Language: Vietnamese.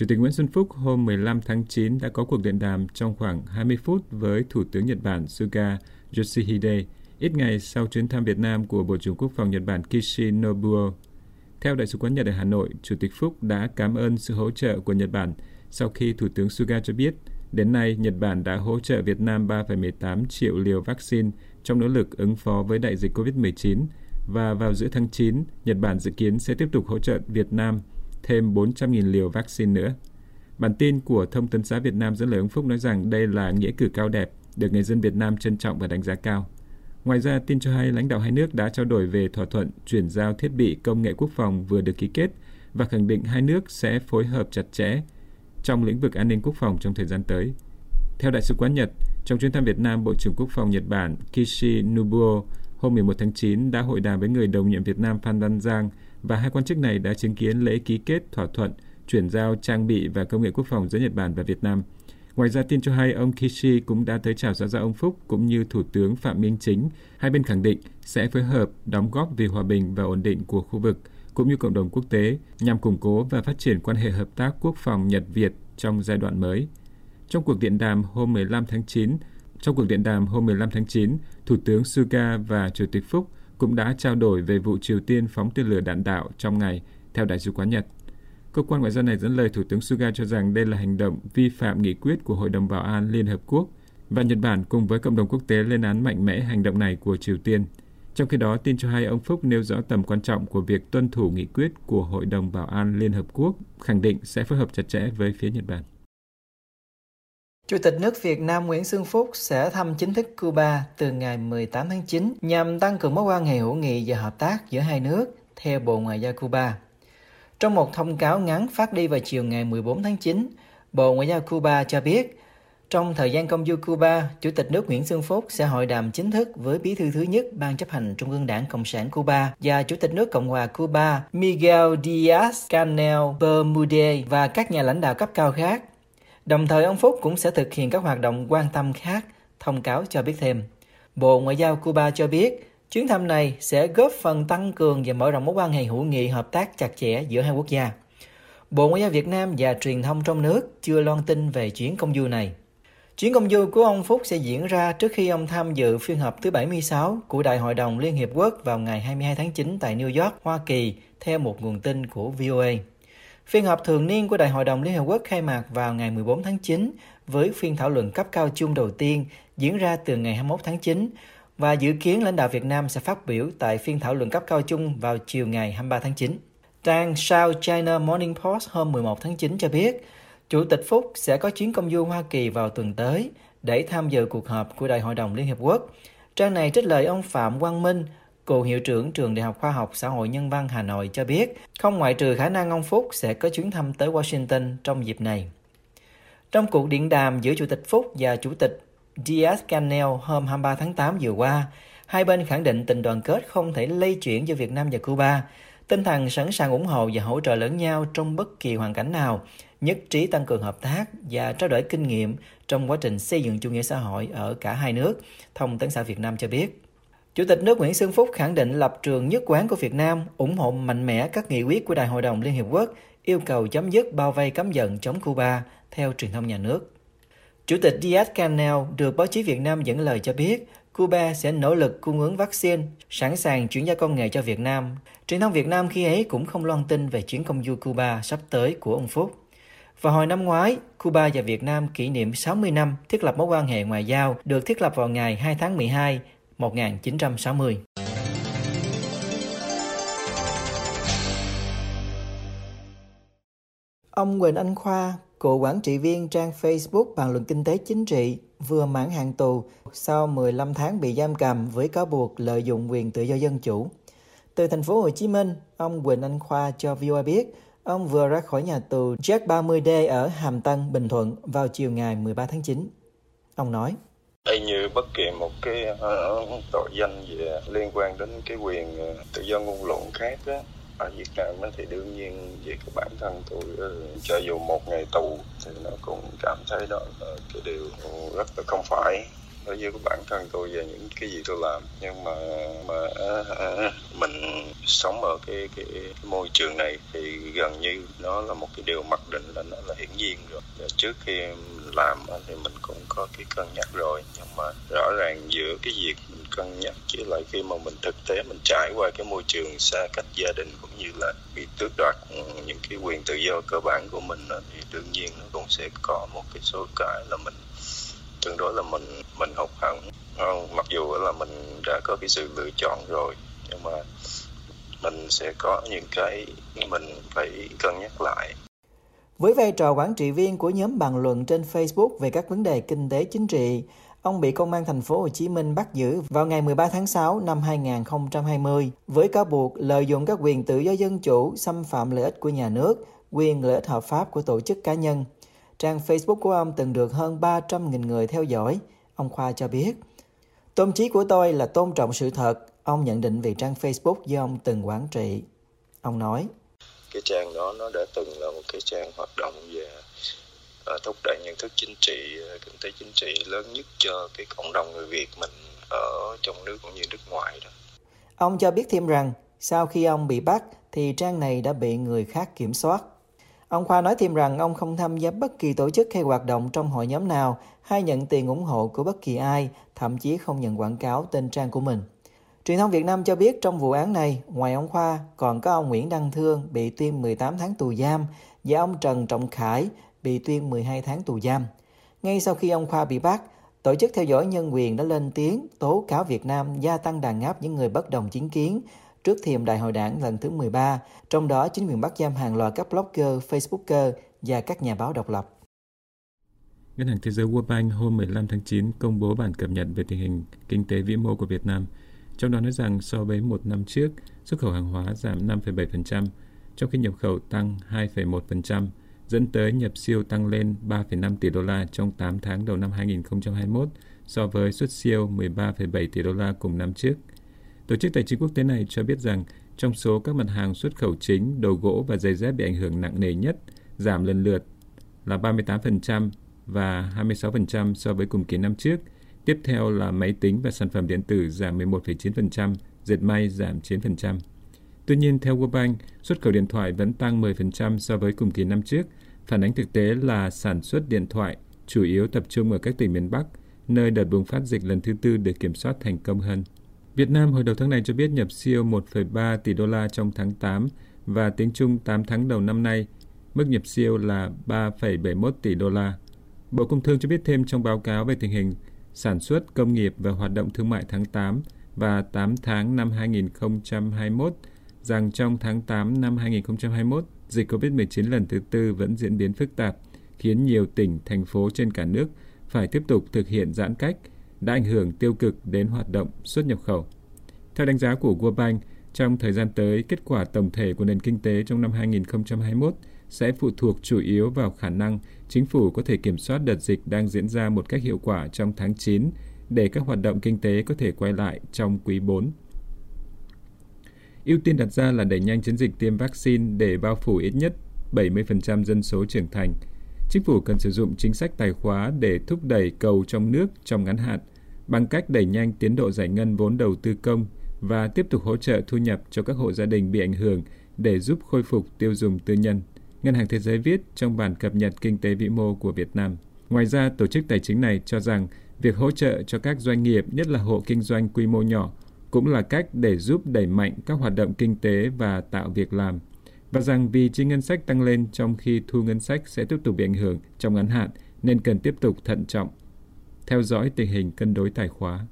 Chủ tịch Nguyễn Xuân Phúc hôm 15 tháng 9 đã có cuộc điện đàm trong khoảng 20 phút với Thủ tướng Nhật Bản Suga Yoshihide, ít ngày sau chuyến thăm Việt Nam của Bộ trưởng Quốc phòng Nhật Bản Kishi Nobuo. Theo Đại sứ quán Nhật ở Hà Nội, Chủ tịch Phúc đã cảm ơn sự hỗ trợ của Nhật Bản sau khi Thủ tướng Suga cho biết đến nay Nhật Bản đã hỗ trợ Việt Nam 3,18 triệu liều vaccine trong nỗ lực ứng phó với đại dịch COVID-19 và vào giữa tháng 9, Nhật Bản dự kiến sẽ tiếp tục hỗ trợ Việt Nam thêm 400.000 liều vaccine nữa. Bản tin của Thông tấn xã Việt Nam dẫn lời ông Phúc nói rằng đây là nghĩa cử cao đẹp, được người dân Việt Nam trân trọng và đánh giá cao. Ngoài ra, tin cho hay lãnh đạo hai nước đã trao đổi về thỏa thuận chuyển giao thiết bị công nghệ quốc phòng vừa được ký kết và khẳng định hai nước sẽ phối hợp chặt chẽ trong lĩnh vực an ninh quốc phòng trong thời gian tới. Theo Đại sứ quán Nhật, trong chuyến thăm Việt Nam, Bộ trưởng Quốc phòng Nhật Bản Kishi Nobuo hôm 11 tháng 9 đã hội đàm với người đồng nhiệm Việt Nam Phan Văn Giang và hai quan chức này đã chứng kiến lễ ký kết thỏa thuận chuyển giao trang bị và công nghệ quốc phòng giữa Nhật Bản và Việt Nam. Ngoài ra, tin cho hay ông Kishi cũng đã tới chào xã giao ông Phúc cũng như Thủ tướng Phạm Minh Chính. Hai bên khẳng định sẽ phối hợp đóng góp vì hòa bình và ổn định của khu vực cũng như cộng đồng quốc tế nhằm củng cố và phát triển quan hệ hợp tác quốc phòng Nhật-Việt trong giai đoạn mới. Trong cuộc điện đàm hôm 15 tháng 9, trong cuộc điện đàm hôm 15 tháng 9, Thủ tướng Suga và Chủ tịch Phúc cũng đã trao đổi về vụ Triều Tiên phóng tên lửa đạn đạo trong ngày, theo Đại sứ quán Nhật. Cơ quan ngoại giao này dẫn lời Thủ tướng Suga cho rằng đây là hành động vi phạm nghị quyết của Hội đồng Bảo an Liên Hợp Quốc và Nhật Bản cùng với cộng đồng quốc tế lên án mạnh mẽ hành động này của Triều Tiên. Trong khi đó, tin cho hay ông Phúc nêu rõ tầm quan trọng của việc tuân thủ nghị quyết của Hội đồng Bảo an Liên Hợp Quốc, khẳng định sẽ phối hợp chặt chẽ với phía Nhật Bản. Chủ tịch nước Việt Nam Nguyễn Xuân Phúc sẽ thăm chính thức Cuba từ ngày 18 tháng 9 nhằm tăng cường mối quan hệ hữu nghị và hợp tác giữa hai nước, theo Bộ Ngoại giao Cuba. Trong một thông cáo ngắn phát đi vào chiều ngày 14 tháng 9, Bộ Ngoại giao Cuba cho biết, trong thời gian công du Cuba, Chủ tịch nước Nguyễn Xuân Phúc sẽ hội đàm chính thức với bí thư thứ nhất Ban chấp hành Trung ương Đảng Cộng sản Cuba và Chủ tịch nước Cộng hòa Cuba Miguel Díaz-Canel Bermudez và các nhà lãnh đạo cấp cao khác. Đồng thời ông Phúc cũng sẽ thực hiện các hoạt động quan tâm khác, thông cáo cho biết thêm. Bộ Ngoại giao Cuba cho biết, chuyến thăm này sẽ góp phần tăng cường và mở rộng mối quan hệ hữu nghị hợp tác chặt chẽ giữa hai quốc gia. Bộ Ngoại giao Việt Nam và truyền thông trong nước chưa loan tin về chuyến công du này. Chuyến công du của ông Phúc sẽ diễn ra trước khi ông tham dự phiên họp thứ 76 của Đại hội đồng Liên Hiệp Quốc vào ngày 22 tháng 9 tại New York, Hoa Kỳ, theo một nguồn tin của VOA. Phiên họp thường niên của Đại hội đồng Liên Hợp Quốc khai mạc vào ngày 14 tháng 9 với phiên thảo luận cấp cao chung đầu tiên diễn ra từ ngày 21 tháng 9 và dự kiến lãnh đạo Việt Nam sẽ phát biểu tại phiên thảo luận cấp cao chung vào chiều ngày 23 tháng 9. Trang South China Morning Post hôm 11 tháng 9 cho biết, Chủ tịch Phúc sẽ có chuyến công du Hoa Kỳ vào tuần tới để tham dự cuộc họp của Đại hội đồng Liên Hợp Quốc. Trang này trích lời ông Phạm Quang Minh, cựu hiệu trưởng trường Đại học Khoa học Xã hội Nhân văn Hà Nội cho biết, không ngoại trừ khả năng ông Phúc sẽ có chuyến thăm tới Washington trong dịp này. Trong cuộc điện đàm giữa Chủ tịch Phúc và Chủ tịch Diaz-Canel hôm 23 tháng 8 vừa qua, hai bên khẳng định tình đoàn kết không thể lây chuyển giữa Việt Nam và Cuba, tinh thần sẵn sàng ủng hộ và hỗ trợ lẫn nhau trong bất kỳ hoàn cảnh nào, nhất trí tăng cường hợp tác và trao đổi kinh nghiệm trong quá trình xây dựng chủ nghĩa xã hội ở cả hai nước, Thông tấn xã Việt Nam cho biết. Chủ tịch nước Nguyễn Xuân Phúc khẳng định lập trường nhất quán của Việt Nam, ủng hộ mạnh mẽ các nghị quyết của Đại hội đồng Liên Hiệp Quốc yêu cầu chấm dứt bao vây cấm vận chống Cuba, theo truyền thông nhà nước. Chủ tịch Diaz-Canel được báo chí Việt Nam dẫn lời cho biết, Cuba sẽ nỗ lực cung ứng vaccine, sẵn sàng chuyển giao công nghệ cho Việt Nam. Truyền thông Việt Nam khi ấy cũng không loan tin về chuyến công du Cuba sắp tới của ông Phúc. Vào hồi năm ngoái, Cuba và Việt Nam kỷ niệm 60 năm thiết lập mối quan hệ ngoại giao được thiết lập vào ngày 2 tháng 12 1960. Ông Quỳnh Anh Khoa, cựu quản trị viên trang Facebook bàn luận kinh tế chính trị, vừa mãn hạn tù sau 15 tháng bị giam cầm với cáo buộc lợi dụng quyền tự do dân chủ. Từ thành phố Hồ Chí Minh, ông Quỳnh Anh Khoa cho VOA biết ông vừa ra khỏi nhà tù Jack 30D ở Hàm Tân, Bình Thuận vào chiều ngày 13 tháng 9. Ông nói, hay như bất kỳ một cái uh, tội danh về liên quan đến cái quyền ờ, tự do ngôn luận khác á. Ở Việt Nam thì đương nhiên về cái bản thân tôi ờ, cho dù một ngày tù thì nó cũng cảm thấy đó là cái điều rất là không phải đối với bản thân tôi và những cái gì tôi làm. Nhưng mà mà à, à, à, mình sống ở cái cái môi trường này thì gần như nó là một cái điều mặc định là nó là hiển nhiên rồi. Và trước khi mình làm thì mình cũng có cái cân nhắc rồi. Nhưng mà rõ ràng giữa cái việc mình cân nhắc với lại khi mà mình thực tế mình trải qua cái môi trường xa cách gia đình cũng như là bị tước đoạt những cái quyền tự do cơ bản của mình thì đương nhiên nó cũng sẽ có một cái số cái là mình tương đối là mình mình hụt hẫng ờ, mặc dù là mình đã có cái sự lựa chọn rồi nhưng mà mình sẽ có những cái mình phải cân nhắc lại với vai trò quản trị viên của nhóm bàn luận trên Facebook về các vấn đề kinh tế chính trị, ông bị công an thành phố Hồ Chí Minh bắt giữ vào ngày 13 tháng 6 năm 2020 với cáo buộc lợi dụng các quyền tự do dân chủ, xâm phạm lợi ích của nhà nước, quyền lợi ích hợp pháp của tổ chức cá nhân. Trang Facebook của ông từng được hơn 300.000 người theo dõi. Ông Khoa cho biết, Tôn chí của tôi là tôn trọng sự thật, ông nhận định về trang Facebook do ông từng quản trị. Ông nói, cái trang đó nó đã từng là một cái trang hoạt động về uh, thúc đẩy nhận thức chính trị, kinh tế chính trị lớn nhất cho cái cộng đồng người Việt mình ở trong nước cũng như nước ngoài đó. Ông cho biết thêm rằng, sau khi ông bị bắt thì trang này đã bị người khác kiểm soát. Ông Khoa nói thêm rằng ông không tham gia bất kỳ tổ chức hay hoạt động trong hội nhóm nào hay nhận tiền ủng hộ của bất kỳ ai, thậm chí không nhận quảng cáo tên trang của mình. Truyền thông Việt Nam cho biết trong vụ án này, ngoài ông Khoa, còn có ông Nguyễn Đăng Thương bị tuyên 18 tháng tù giam và ông Trần Trọng Khải bị tuyên 12 tháng tù giam. Ngay sau khi ông Khoa bị bắt, Tổ chức theo dõi nhân quyền đã lên tiếng tố cáo Việt Nam gia tăng đàn áp những người bất đồng chính kiến trước thềm đại hội đảng lần thứ 13, trong đó chính quyền bắt giam hàng loạt các blogger, facebooker và các nhà báo độc lập. Ngân hàng Thế giới World Bank hôm 15 tháng 9 công bố bản cập nhật về tình hình kinh tế vĩ mô của Việt Nam. Trong đó nói rằng so với một năm trước, xuất khẩu hàng hóa giảm 5,7%, trong khi nhập khẩu tăng 2,1%, dẫn tới nhập siêu tăng lên 3,5 tỷ đô la trong 8 tháng đầu năm 2021 so với xuất siêu 13,7 tỷ đô la cùng năm trước. Tổ chức Tài chính Quốc tế này cho biết rằng trong số các mặt hàng xuất khẩu chính, đồ gỗ và giày dép bị ảnh hưởng nặng nề nhất, giảm lần lượt là 38% và 26% so với cùng kỳ năm trước. Tiếp theo là máy tính và sản phẩm điện tử giảm 11,9%, dệt may giảm 9%. Tuy nhiên, theo World Bank, xuất khẩu điện thoại vẫn tăng 10% so với cùng kỳ năm trước. Phản ánh thực tế là sản xuất điện thoại chủ yếu tập trung ở các tỉnh miền Bắc, nơi đợt bùng phát dịch lần thứ tư được kiểm soát thành công hơn. Việt Nam hồi đầu tháng này cho biết nhập siêu 1,3 tỷ đô la trong tháng 8 và tính chung 8 tháng đầu năm nay, mức nhập siêu là 3,71 tỷ đô la. Bộ Công Thương cho biết thêm trong báo cáo về tình hình sản xuất, công nghiệp và hoạt động thương mại tháng 8 và 8 tháng năm 2021 rằng trong tháng 8 năm 2021, dịch COVID-19 lần thứ tư vẫn diễn biến phức tạp, khiến nhiều tỉnh, thành phố trên cả nước phải tiếp tục thực hiện giãn cách, đã ảnh hưởng tiêu cực đến hoạt động xuất nhập khẩu. Theo đánh giá của World Bank, trong thời gian tới, kết quả tổng thể của nền kinh tế trong năm 2021 sẽ phụ thuộc chủ yếu vào khả năng chính phủ có thể kiểm soát đợt dịch đang diễn ra một cách hiệu quả trong tháng 9 để các hoạt động kinh tế có thể quay lại trong quý 4. Ưu tiên đặt ra là đẩy nhanh chiến dịch tiêm vaccine để bao phủ ít nhất 70% dân số trưởng thành. Chính phủ cần sử dụng chính sách tài khóa để thúc đẩy cầu trong nước trong ngắn hạn bằng cách đẩy nhanh tiến độ giải ngân vốn đầu tư công và tiếp tục hỗ trợ thu nhập cho các hộ gia đình bị ảnh hưởng để giúp khôi phục tiêu dùng tư nhân. Ngân hàng Thế giới viết trong bản cập nhật kinh tế vĩ mô của Việt Nam. Ngoài ra, tổ chức tài chính này cho rằng việc hỗ trợ cho các doanh nghiệp, nhất là hộ kinh doanh quy mô nhỏ, cũng là cách để giúp đẩy mạnh các hoạt động kinh tế và tạo việc làm. Và rằng vì chi ngân sách tăng lên trong khi thu ngân sách sẽ tiếp tục bị ảnh hưởng trong ngắn hạn, nên cần tiếp tục thận trọng, theo dõi tình hình cân đối tài khóa.